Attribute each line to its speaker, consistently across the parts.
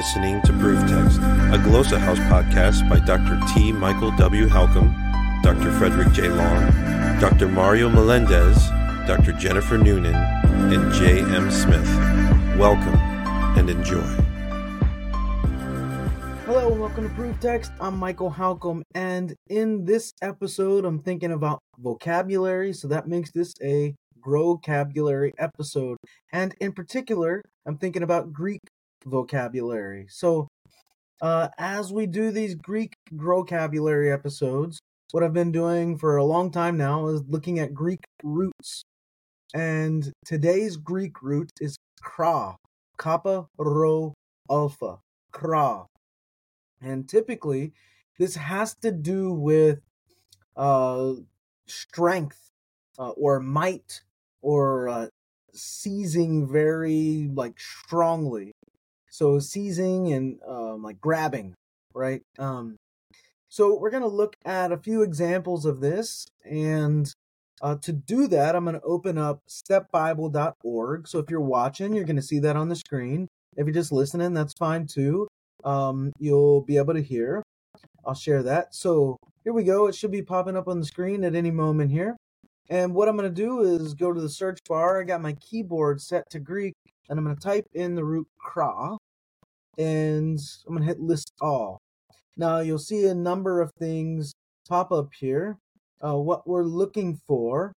Speaker 1: listening to Proof Text, a Glossa House podcast by Dr. T. Michael W. Halcomb, Dr. Frederick J. Long, Dr. Mario Melendez, Dr. Jennifer Noonan, and J. M. Smith. Welcome and enjoy.
Speaker 2: Hello and welcome to Proof Text. I'm Michael Halcomb, and in this episode, I'm thinking about vocabulary, so that makes this a Growcabulary episode. And in particular, I'm thinking about Greek vocabulary. So, uh, as we do these Greek vocabulary episodes, what I've been doing for a long time now is looking at Greek roots. And today's Greek root is kra, kappa rho alpha, kra. And typically, this has to do with uh, strength uh, or might or uh, seizing very like strongly. So seizing and um, like grabbing, right? Um, so we're gonna look at a few examples of this, and uh, to do that, I'm gonna open up stepbible.org. So if you're watching, you're gonna see that on the screen. If you're just listening, that's fine too. Um, you'll be able to hear. I'll share that. So here we go. It should be popping up on the screen at any moment here. And what I'm going to do is go to the search bar. I got my keyboard set to Greek, and I'm going to type in the root kra, and I'm going to hit list all. Now you'll see a number of things pop up here. Uh, what we're looking for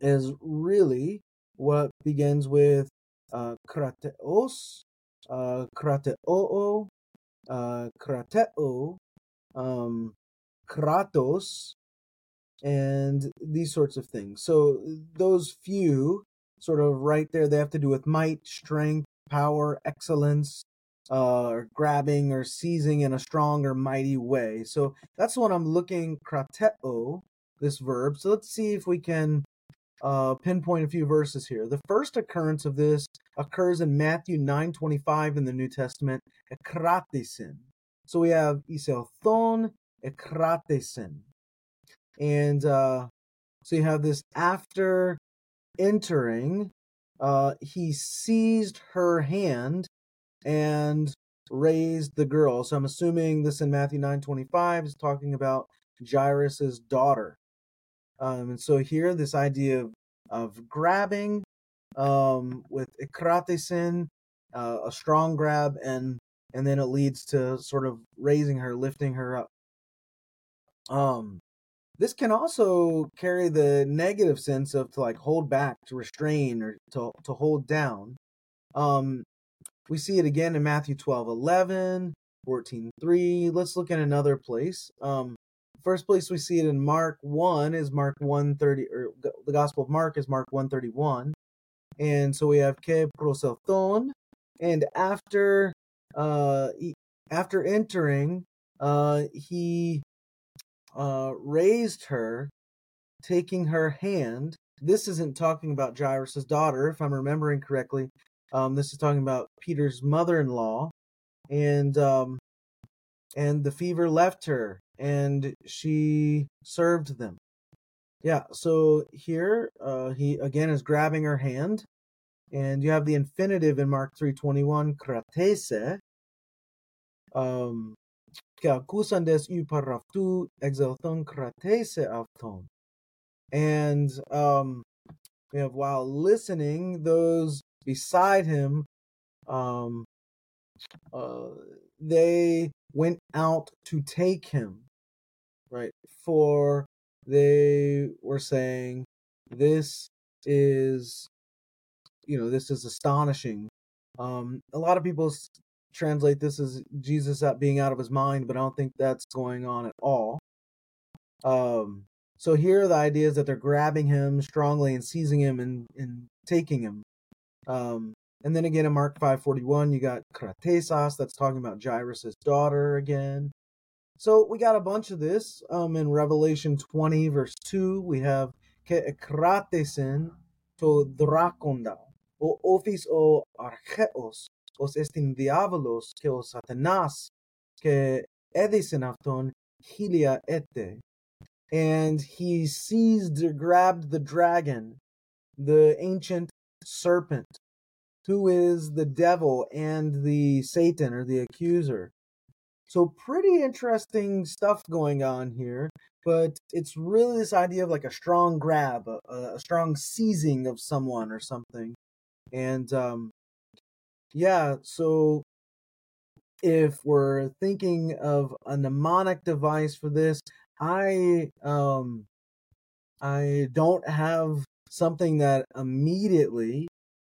Speaker 2: is really what begins with uh, krateos, uh, krateoo, uh, krateo, um, kratos, and these sorts of things. So those few sort of right there, they have to do with might, strength, power, excellence, uh, or grabbing or seizing in a strong or mighty way. So that's what I'm looking krateo, this verb. So let's see if we can uh, pinpoint a few verses here. The first occurrence of this occurs in Matthew 9:25 in the New Testament, ekratesen. So we have iselthon ekratesen. And uh, so you have this after entering, uh, he seized her hand and raised the girl. So I'm assuming this in Matthew 9:25 is talking about Jairus's daughter. Um, and so here, this idea of, of grabbing um, with ikratesin, uh, a strong grab, and and then it leads to sort of raising her, lifting her up. Um, this can also carry the negative sense of to like hold back, to restrain, or to to hold down. Um, we see it again in Matthew 12, 11, 14, 3. Let's look at another place. Um, first place we see it in Mark 1 is Mark 130, or the Gospel of Mark is Mark 131. And so we have ke proselthon, and after uh after entering, uh he uh, raised her, taking her hand. This isn't talking about Jairus' daughter, if I'm remembering correctly. Um, this is talking about Peter's mother-in-law, and um, and the fever left her, and she served them. Yeah. So here, uh, he again is grabbing her hand, and you have the infinitive in Mark three twenty one, kratese. Um, que acusantes y para tu exaltación afton. And um, while listening, those beside him, um, uh, they went out to take him, right? For they were saying, "This is, you know, this is astonishing." Um, a lot of people translate this as Jesus being out of his mind, but I don't think that's going on at all. Um, so here the idea is that they're grabbing him strongly and seizing him and, and taking him. Um, and then again in Mark 5:41, you got Kratesas that's talking about Jairus' daughter again. So we got a bunch of this. Um, in Revelation 20 verse 2, we have Ke kratesen to drakonda o office o archeos os estin diabolos και ο Σατανάς και έδισεν αυτόν χίλια έτε. And he seized, grabbed the dragon, the ancient serpent, who is the devil and the Satan or the accuser. So, pretty interesting stuff going on here, but it's really this idea of like a strong grab, a, a strong seizing of someone or something. And um, yeah, so if we're thinking of a mnemonic device for this, I um I don't have something that immediately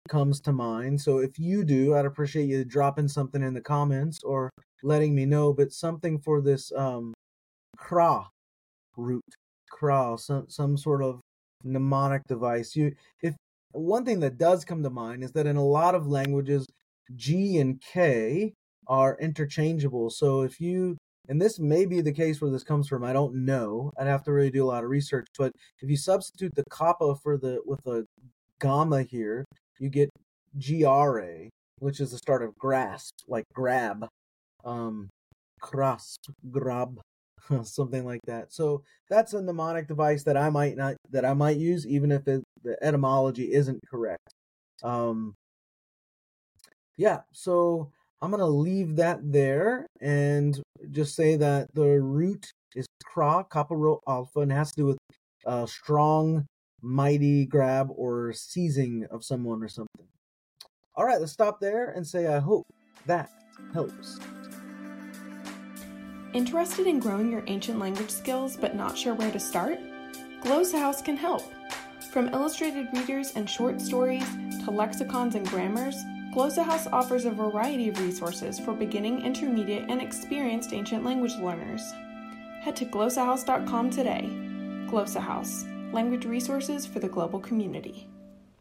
Speaker 2: comes to mind. So if you do, I'd appreciate you dropping something in the comments or letting me know. But something for this um, cra root, cra, some some sort of mnemonic device. You if one thing that does come to mind is that in a lot of languages, G and K are interchangeable. So if you and this may be the case where this comes from. I don't know. I'd have to really do a lot of research. But if you substitute the kappa for the with a gamma here, you get GRA, which is the start of grasp, like grab, um, grasp, grab, something like that. So that's a mnemonic device that I might not that I might use, even if the, the etymology isn't correct. Um, yeah, so I'm gonna leave that there and just say that the root is Kra, Kappa Alpha, and has to do with a strong mighty grab or seizing of someone or something. All right, let's stop there and say I hope that helps.
Speaker 3: Interested in growing your ancient language skills but not sure where to start? Glossa House can help. From illustrated readers and short stories to lexicons and grammars, Glossa House offers a variety of resources for beginning, intermediate, and experienced ancient language learners. Head to glossahouse.com today. Glossa House language resources for the global community.